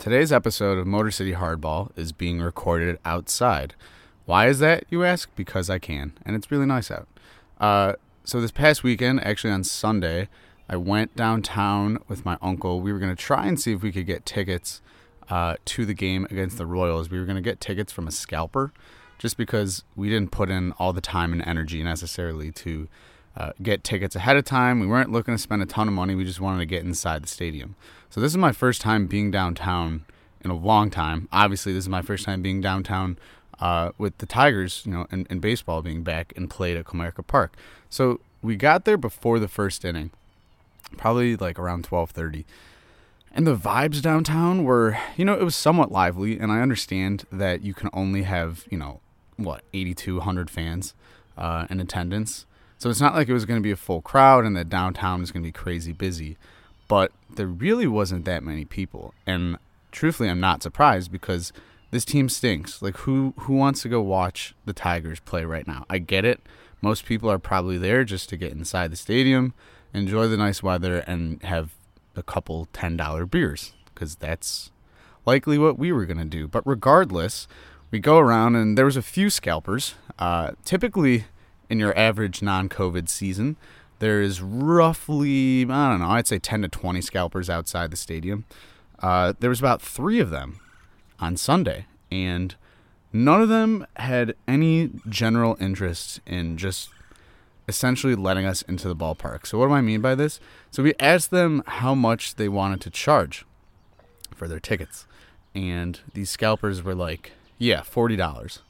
Today's episode of Motor City Hardball is being recorded outside. Why is that, you ask? Because I can, and it's really nice out. Uh, so, this past weekend, actually on Sunday, I went downtown with my uncle. We were going to try and see if we could get tickets uh, to the game against the Royals. We were going to get tickets from a scalper just because we didn't put in all the time and energy necessarily to uh, get tickets ahead of time. We weren't looking to spend a ton of money. We just wanted to get inside the stadium. So this is my first time being downtown in a long time. Obviously, this is my first time being downtown uh, with the Tigers, you know, and, and baseball being back and played at Comerica Park. So we got there before the first inning, probably like around twelve thirty. And the vibes downtown were, you know, it was somewhat lively, and I understand that you can only have, you know, what, 8,200 fans uh, in attendance. So it's not like it was going to be a full crowd and that downtown was going to be crazy busy. But there really wasn't that many people. And truthfully, I'm not surprised because this team stinks. Like who who wants to go watch the Tigers play right now? I get it. Most people are probably there just to get inside the stadium, enjoy the nice weather and have a couple $10 beers because that's likely what we were going to do. But regardless, we go around and there was a few scalpers. Uh, typically in your average non-COVID season, there is roughly I don't know, I'd say 10 to 20 scalpers outside the stadium. Uh, there was about three of them on Sunday, and none of them had any general interest in just essentially letting us into the ballpark. So what do I mean by this? So we asked them how much they wanted to charge for their tickets, and these scalpers were like, "Yeah, forty dollars."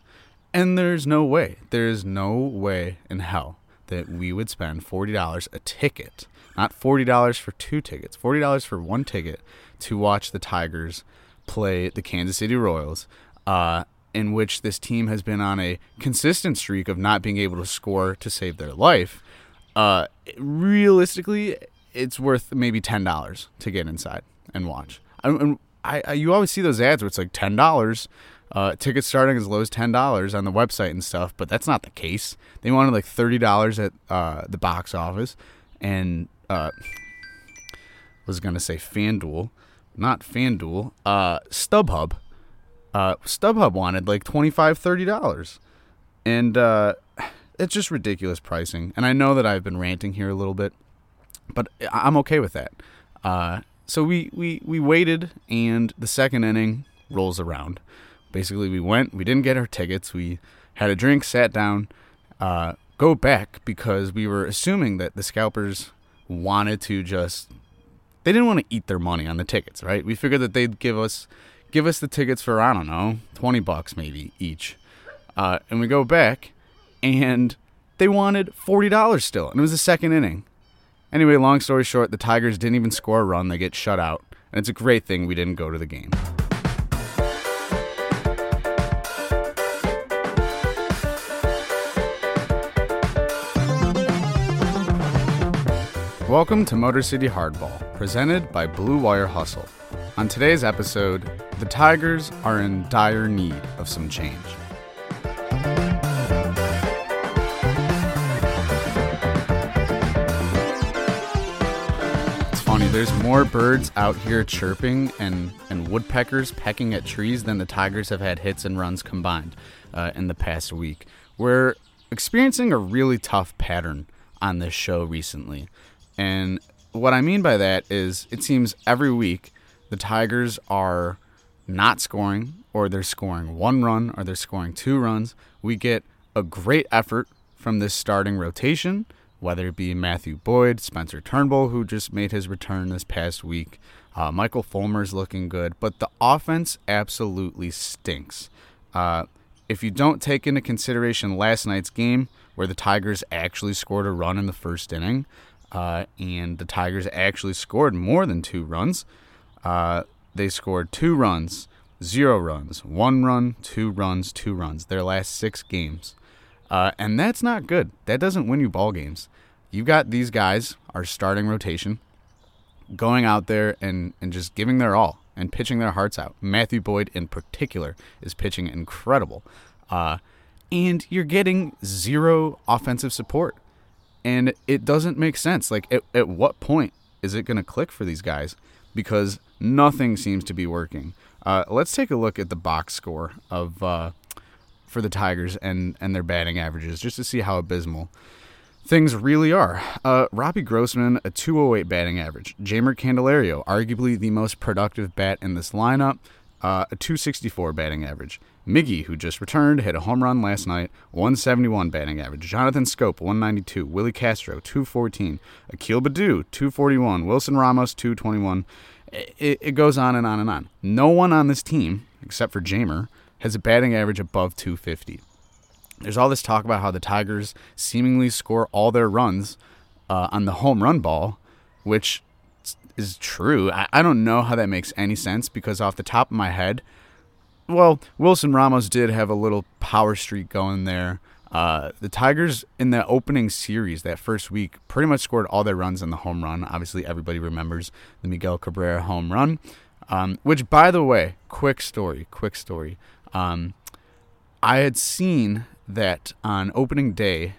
And there's no way, there's no way in hell that we would spend $40 a ticket, not $40 for two tickets, $40 for one ticket to watch the Tigers play the Kansas City Royals, uh, in which this team has been on a consistent streak of not being able to score to save their life. Uh, realistically, it's worth maybe $10 to get inside and watch. I, I, I, you always see those ads where it's like $10 uh, tickets starting as low as ten dollars on the website and stuff, but that's not the case. They wanted like thirty dollars at uh, the box office, and uh, was gonna say FanDuel, not FanDuel. Uh, StubHub, uh, StubHub wanted like 25 dollars, and uh, it's just ridiculous pricing. And I know that I've been ranting here a little bit, but I'm okay with that. Uh, so we we we waited, and the second inning rolls around basically we went we didn't get our tickets we had a drink sat down uh, go back because we were assuming that the scalpers wanted to just they didn't want to eat their money on the tickets right? We figured that they'd give us give us the tickets for i don't know 20 bucks maybe each. Uh, and we go back and they wanted $40 still and it was the second inning. Anyway long story short the tigers didn't even score a run they get shut out and it's a great thing we didn't go to the game Welcome to Motor City Hardball, presented by Blue Wire Hustle. On today's episode, the Tigers are in dire need of some change. It's funny, there's more birds out here chirping and, and woodpeckers pecking at trees than the Tigers have had hits and runs combined uh, in the past week. We're experiencing a really tough pattern on this show recently. And what I mean by that is it seems every week the Tigers are not scoring, or they're scoring one run, or they're scoring two runs. We get a great effort from this starting rotation, whether it be Matthew Boyd, Spencer Turnbull, who just made his return this past week. Uh, Michael Fulmer's looking good, but the offense absolutely stinks. Uh, if you don't take into consideration last night's game, where the Tigers actually scored a run in the first inning, uh, and the Tigers actually scored more than two runs. Uh, they scored two runs, zero runs, one run, two runs, two runs. Their last six games, uh, and that's not good. That doesn't win you ball games. You've got these guys, our starting rotation, going out there and and just giving their all and pitching their hearts out. Matthew Boyd, in particular, is pitching incredible. Uh, and you're getting zero offensive support and it doesn't make sense. Like, at, at what point is it going to click for these guys? Because Nothing seems to be working. Uh, let's take a look at the box score of uh, for the Tigers and and their batting averages just to see how abysmal things really are. Uh, Robbie Grossman, a 208 batting average. Jeimer Candelario, arguably the most productive bat in this lineup, uh, a 264 batting average. Miggy, who just returned, hit a home run last night, 171 batting average. Jonathan Schoop, 192. Willi Castro, 214. Akil Baddoo, 241. Wilson Ramos, 221. It, it goes on and on and on. No one on this team, except for Jeimer, has a batting average above 250 there's all this talk about how the Tigers seemingly score all their runs uh, on the home run ball, which is true. I, I don't know how that makes any sense because off the top of my head, well, Wilson Ramos did have a little power streak going there. Uh, the Tigers in the opening series that first week pretty much scored all their runs in the home run. Obviously, everybody remembers the Miguel Cabrera home run. Um, which, by the way, quick story, quick story. Um, I had seen that on opening day,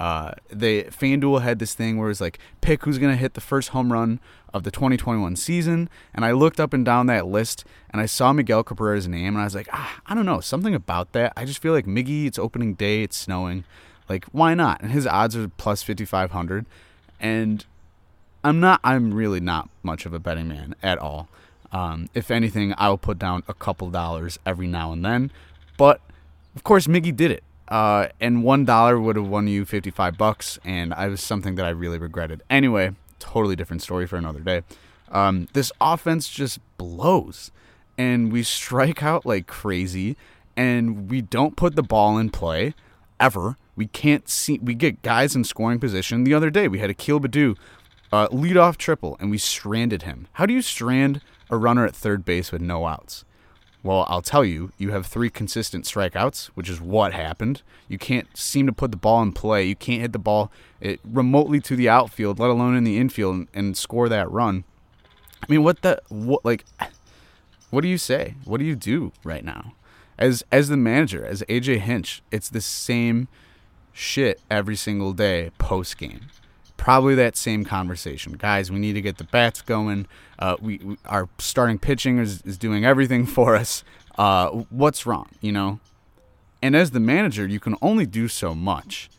uh, they FanDuel had this thing where it's like pick who's gonna hit the first home run of the 2021 season, and I looked up and down that list and I saw Miguel Cabrera's name, and I was like, ah, I don't know, something about that. I just feel like Miggy, it's opening day, it's snowing, like why not? And his odds are plus 5500, and I'm not, I'm really not much of a betting man at all. Um, if anything, I will put down a couple dollars every now and then, but of course, Miggy did it. Uh, and one dollar would have won you 55 bucks, and I was something that I really regretted. Anyway, totally different story for another day. Um, this offense just blows, and we strike out like crazy, and we don't put the ball in play ever. We can't see. We get guys in scoring position. The other day, we had Akil Baddoo uh, lead off triple, and we stranded him. How do you strand a runner at third base with no outs? Well, I'll tell you, you have three consistent strikeouts, which is what happened. You can't seem to put the ball in play. You can't hit the ball it, remotely to the outfield, let alone in the infield, and, and score that run. I mean, what the what like? What do you say? What do you do right now? As as the manager, as AJ Hinch, it's the same shit every single day post game probably that same conversation. Guys, we need to get the bats going. Uh, we, we, our starting pitching is, is doing everything for us. Uh, what's wrong, you know? And as the manager, you can only do so much.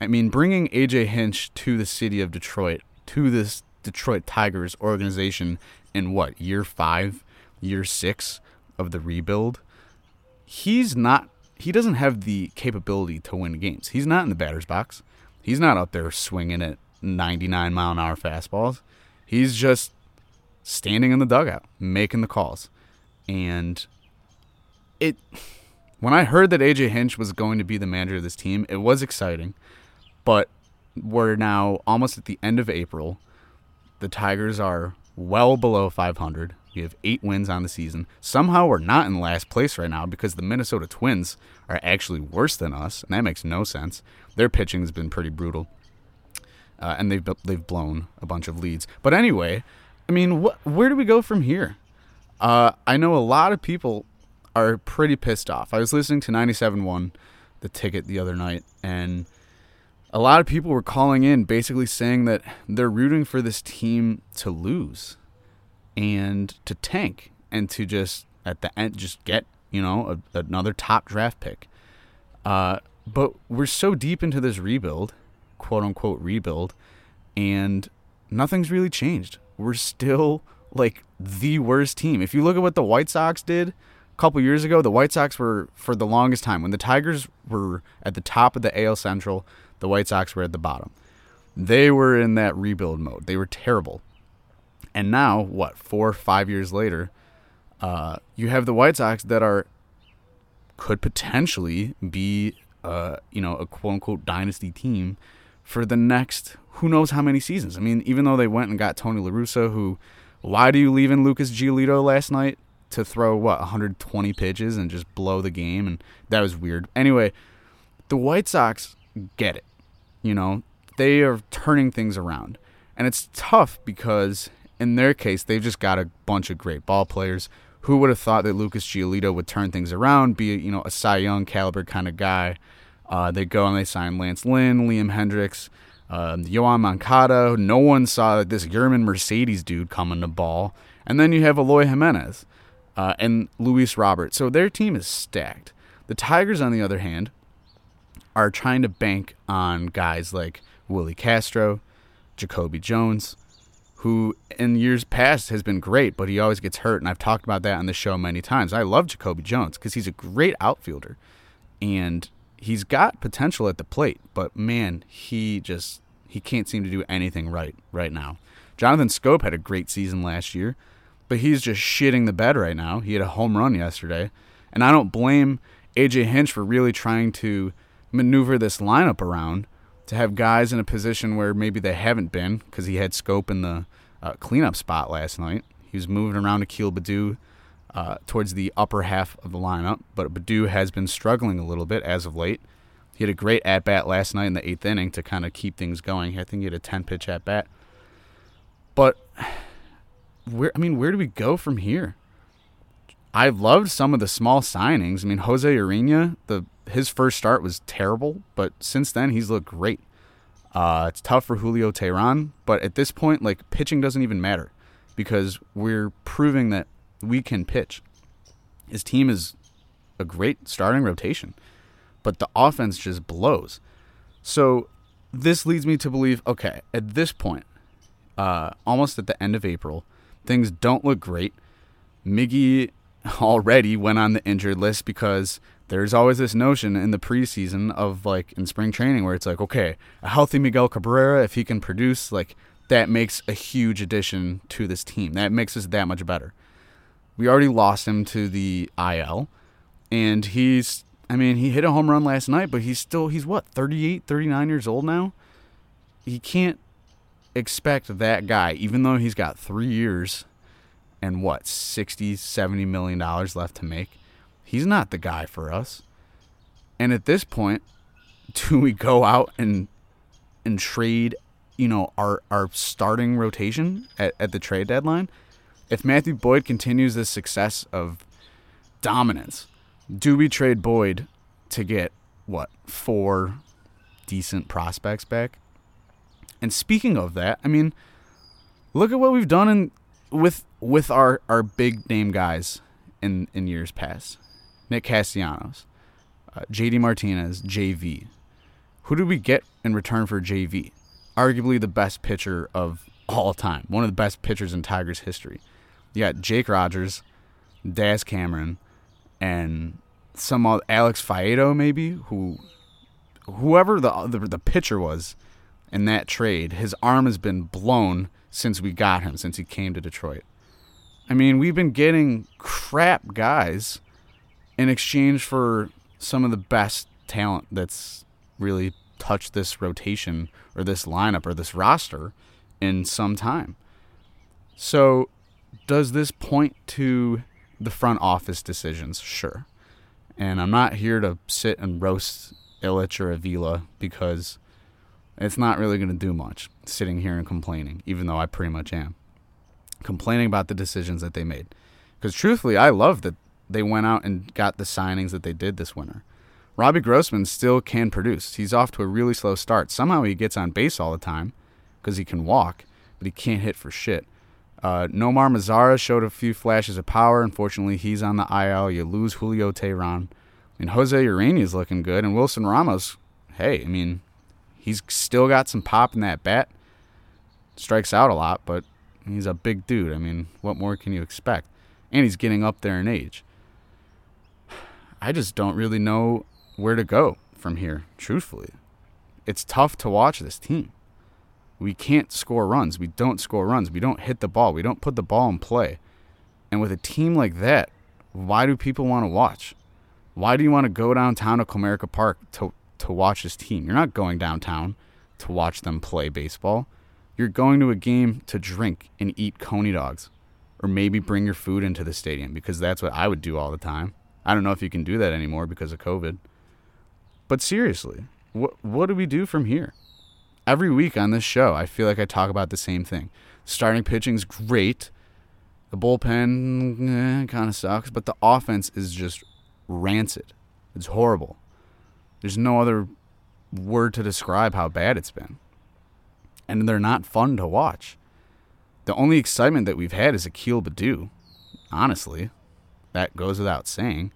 I mean, bringing AJ Hinch to the city of Detroit, to this Detroit Tigers organization in what, year five, year six of the rebuild, he's not, he doesn't have the capability to win games. He's not in the batter's box. He's not out there swinging it 99 mile an hour fastballs. He's just standing in the dugout, making the calls. And it when I heard that AJ Hinch was going to be the manager of this team, it was exciting. But we're now almost at the end of April. The Tigers are well below 500. We have eight wins on the season. Somehow we're not in last place right now because the Minnesota Twins are actually worse than us, and that makes no sense. Their pitching has been pretty brutal uh, and they've they've blown a bunch of leads. But anyway, I mean, wh- where do we go from here? Uh, I know a lot of people are pretty pissed off. I was listening to 97.1, the ticket the other night, and a lot of people were calling in basically saying that they're rooting for this team to lose and to tank and to just at the end just get you know a, another top draft pick. Uh, but we're so deep into this rebuild quote unquote rebuild, and nothing's really changed. We're still like the worst team. If you look at what the White Sox did a couple years ago, the White Sox were for the longest time when the Tigers were at the top of the AL Central, the White Sox were at the bottom. They were in that rebuild mode. They were terrible. And now, what, four or five years later, uh, you have the White Sox that are could potentially be, uh, you know, a quote unquote dynasty team for the next who knows how many seasons. I mean, even though they went and got Tony La Russa, who, why do you leave in Lucas Giolito last night to throw what 120 pitches and just blow the game? And that was weird. Anyway, the White Sox get it. You know, they are turning things around, and it's tough because in their case they've just got a bunch of great ball players. Who would have thought that Lucas Giolito would turn things around, be you know a Cy Young caliber kind of guy? Uh, they go and they sign Lance Lynn, Liam Hendriks, uh, Yoan Moncada. No one saw this German Mercedes dude coming to ball. And then you have Eloy Jimenez uh, and Luis Robert. So their team is stacked. The Tigers, on the other hand, are trying to bank on guys like Willi Castro, Jacoby Jones, who in years past has been great, but he always gets hurt. And I've talked about that on the show many times. I love Jacoby Jones because he's a great outfielder. And he's got potential at the plate, but man, he just he can't seem to do anything right right now. Jonathan Schoop had a great season last year, but he's just shitting the bed right now. He had a home run yesterday, and I don't blame AJ Hinch for really trying to maneuver this lineup around to have guys in a position where maybe they haven't been because he had Schoop in the uh, cleanup spot last night. He was moving around Akil Baddoo uh, towards the upper half of the lineup, but Baddoo has been struggling a little bit as of late. He had a great at bat last night in the eighth inning to kind of keep things going. I think he had a 10 pitch at bat. But where I mean, where do we go from here? I've loved some of the small signings. I mean, Jose Urena, the his first start was terrible, but since then he's looked great. Uh, it's tough for Julio Teheran, but at this point, like pitching doesn't even matter because we're proving that we can pitch. His team is a great starting rotation, but the offense just blows. So this leads me to believe, okay, at this point, uh, almost at the end of April, things don't look great. Miggy already went on the injured list because there's always this notion in the preseason of like in spring training where it's like, okay, a healthy Miguel Cabrera, if he can produce, like that makes a huge addition to this team. That makes us that much better. We already lost him to the IL, and he's, I mean, he hit a home run last night, but he's still, he's what, 38, 39 years old now? He can't expect that guy, even though he's got three years and what, 60, 70 million dollars left to make. He's not the guy for us. And at this point, do we go out and and trade, you know, our our starting rotation at, at the trade deadline? If Matthew Boyd continues this success of dominance, do we trade Boyd to get what, four decent prospects back? And speaking of that, I mean, look at what we've done in with with our our big name guys in in years past. Nick Castellanos, uh, JD Martinez, JV. Who did we get in return for JV? Arguably the best pitcher of all time, one of the best pitchers in Tigers history. You got Jake Rogers, Daz Cameron, and some Alex Faedo maybe who whoever the, the the pitcher was in that trade, his arm has been blown since we got him, since he came to Detroit. I mean, we've been getting crap guys in exchange for some of the best talent that's really touched this rotation or this lineup or this roster in some time. So, does this point to the front office decisions? Sure. And I'm not here to sit and roast Ilitch or Avila because it's not really going to do much sitting here and complaining, even though I pretty much am. Complaining about the decisions that they made. Because truthfully, I love that they went out and got the signings that they did this winter. Robbie Grossman still can produce. He's off to a really slow start. Somehow he gets on base all the time because he can walk, but he can't hit for shit. Uh, Nomar Mazara showed a few flashes of power. Unfortunately, he's on the IL. You lose Julio Teheran. I mean, Jose Urena is looking good, and Wilson Ramos, hey, I mean, he's still got some pop in that bat. Strikes out a lot, but he's a big dude. I mean, what more can you expect? And he's getting up there in age. I just don't really know where to go from here, truthfully. It's tough to watch this team. We can't score runs. We don't score runs. We don't hit the ball. We don't put the ball in play. And with a team like that, why do people want to watch? Why do you want to go downtown to Comerica Park to, to watch this team? You're not going downtown to watch them play baseball. You're going to a game to drink and eat coney dogs or maybe bring your food into the stadium because that's what I would do all the time. I don't know if you can do that anymore because of COVID. But seriously, what what do we do from here? Every week on this show, I feel like I talk about the same thing. Starting pitching's great. The bullpen eh, kind of sucks, but the offense is just rancid. It's horrible. There's no other word to describe how bad it's been. And they're not fun to watch. the only excitement that we've had is Akil Baddoo. Honestly, that goes without saying.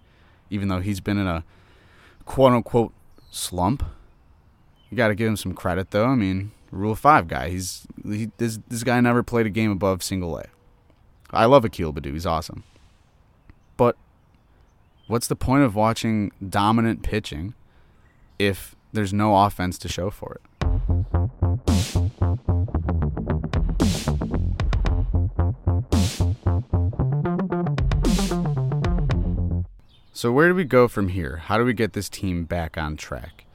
Even though he's been in a quote unquote slump, you got to give him some credit though. I mean, Rule Five guy. He's he, this this guy never played a game above single A. I love Akil Baddoo. He's awesome. But what's the point of watching dominant pitching if there's no offense to show for it? So where do we go from here? How do we get this team back on track?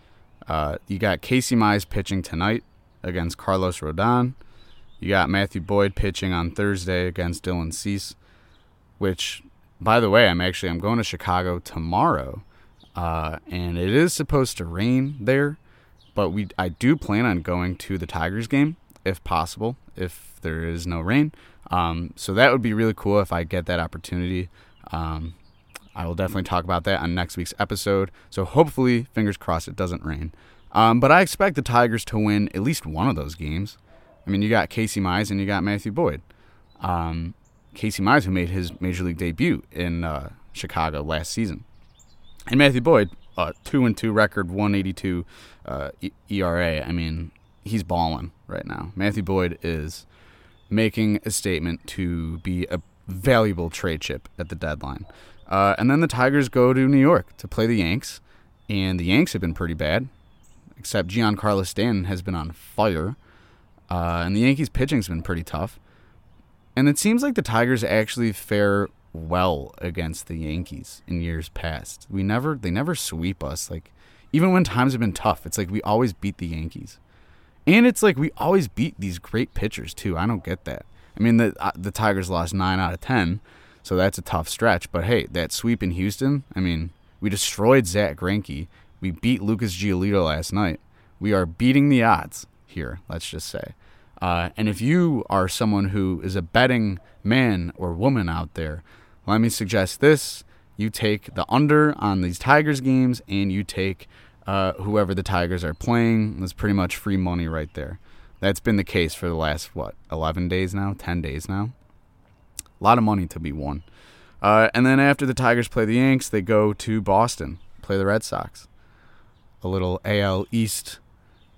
Uh, you got Casey Mize pitching tonight against Carlos Rodon. You got Matthew Boyd pitching on Thursday against Dylan Cease, which, by the way, I'm actually I'm going to Chicago tomorrow, uh, and it is supposed to rain there, but we I do plan on going to the Tigers game if possible, if there is no rain. Um, so that would be really cool if I get that opportunity. Um, I will definitely talk about that on next week's episode. So hopefully, fingers crossed, it doesn't rain. Um, but I expect the Tigers to win at least one of those games. I mean, you got Casey Mize and you got Matthew Boyd. Um, Casey Mize, who made his major league debut in uh, Chicago last season, and Matthew Boyd, uh, two and two record, one eighty two uh, ERA. I mean, he's balling right now. Matthew Boyd is making a statement to be a valuable trade chip at the deadline. Uh, and then the Tigers go to New York to play the Yanks, and the Yanks have been pretty bad, except Giancarlo Stanton has been on fire, uh, and the Yankees' pitching's been pretty tough. And it seems like the Tigers actually fare well against the Yankees in years past. We never, they never sweep us. Like even when times have been tough, it's like we always beat the Yankees, and it's like we always beat these great pitchers too. I don't get that. I mean, the uh, the Tigers lost nine out of ten so that's a tough stretch. But hey, that sweep in Houston, I mean, we destroyed Zack Greinke. We beat Lucas Giolito last night. We are beating the odds here, let's just say. Uh, and if you are someone who is a betting man or woman out there, let me suggest this. You take the under on these Tigers games and you take uh, whoever the Tigers are playing. That's pretty much free money right there. That's been the case for the last, what, 11 days now? 10 days now? A lot of money to be won. Uh, and then after the Tigers play the Yanks, they go to Boston, play the Red Sox. A little AL East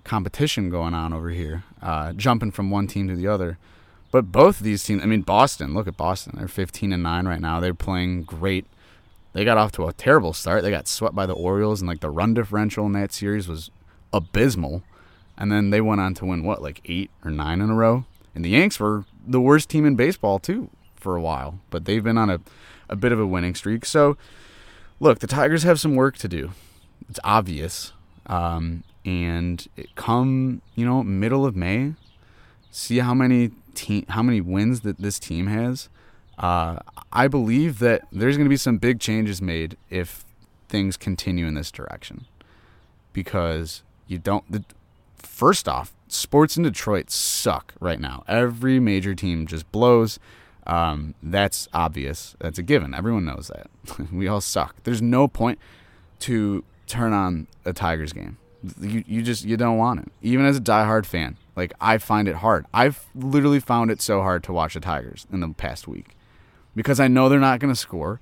competition going on over here, uh, jumping from one team to the other. But both of these teams, I mean, Boston, look at Boston. They're 15 and 9 right now. They're playing great. They got off to a terrible start. They got swept by the Orioles, and like the run differential in that series was abysmal. And then they went on to win what, like eight or nine in a row? And the Yanks were the worst team in baseball, too for a while, but they've been on a, a bit of a winning streak. So, look, the Tigers have some work to do. It's obvious. Um, and come, you know, middle of May, see how many team, how many wins that this team has. Uh, I believe that there's going to be some big changes made if things continue in this direction, because you don't. The, first off, sports in Detroit suck right now. Every major team just blows. Um, that's obvious. That's a given. Everyone knows that. we all suck. There's no point to turn on a Tigers game. You you just you don't want it. Even as a diehard fan, like I find it hard. I've literally found it so hard to watch the Tigers in the past week because I know they're not going to score,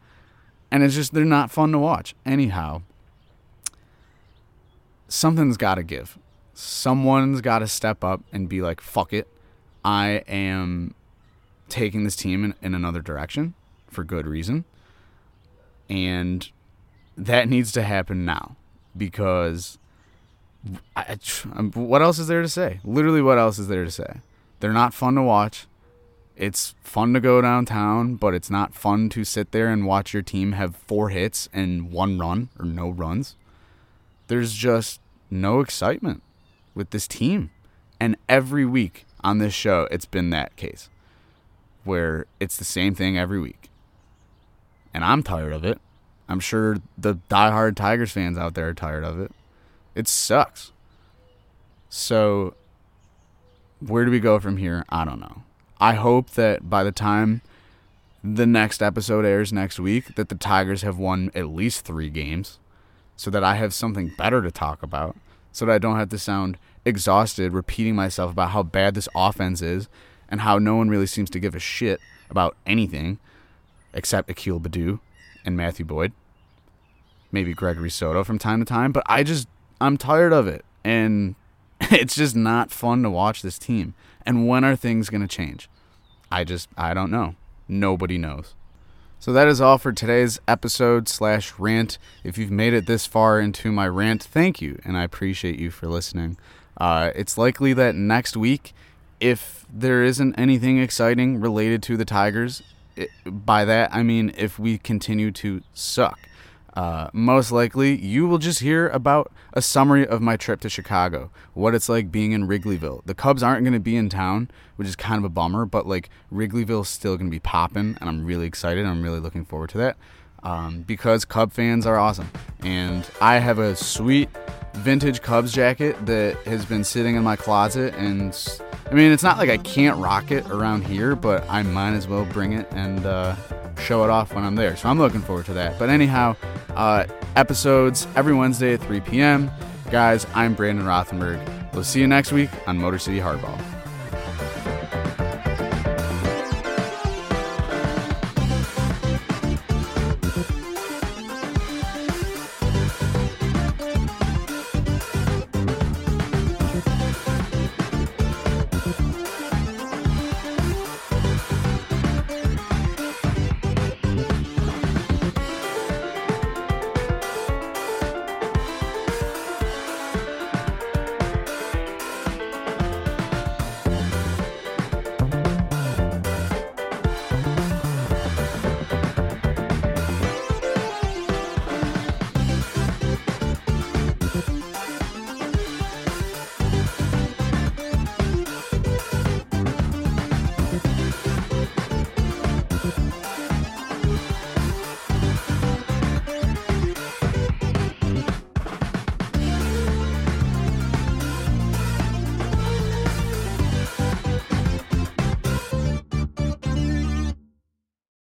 and it's just they're not fun to watch. Anyhow, something's got to give. Someone's got to step up and be like, "Fuck it, I am taking this team in, in another direction for good reason. And that needs to happen now because I, um, what else is there to say? Literally, what else is there to say? They're not fun to watch. It's fun to go downtown, but it's not fun to sit there and watch your team have four hits and one run or no runs. There's just no excitement with this team. And every week on this show, it's been that case where it's the same thing every week. And I'm tired of it. I'm sure the diehard Tigers fans out there are tired of it. It sucks. So, where do we go from here? I don't know. I hope that by the time the next episode airs next week, that the Tigers have won at least three games so that I have something better to talk about, so that I don't have to sound exhausted repeating myself about how bad this offense is and how no one really seems to give a shit about anything except Akil Baddoo and Matthew Boyd. Maybe Gregory Soto from time to time, but I just I'm tired of it. And it's just not fun to watch this team. And when are things going to change? I just I don't know. Nobody knows. So that is all for today's episode slash rant. If you've made it this far into my rant, thank you, and I appreciate you for listening. Uh, it's likely that next week, if there isn't anything exciting related to the Tigers, it, by that I mean if we continue to suck. Uh, most likely, you will just hear about a summary of my trip to Chicago, what it's like being in Wrigleyville. The Cubs aren't going to be in town, which is kind of a bummer, but like Wrigleyville's still going to be popping, and I'm really excited. I'm really looking forward to that um, because Cub fans are awesome. And I have a sweet vintage Cubs jacket that has been sitting in my closet. And I mean, it's not like I can't rock it around here, but I might as well bring it and uh, show it off when I'm there. So I'm looking forward to that. But anyhow, uh, episodes every Wednesday at 3 p.m. Guys, I'm Brandon Rothenberg. We'll see you next week on Motor City Hardball.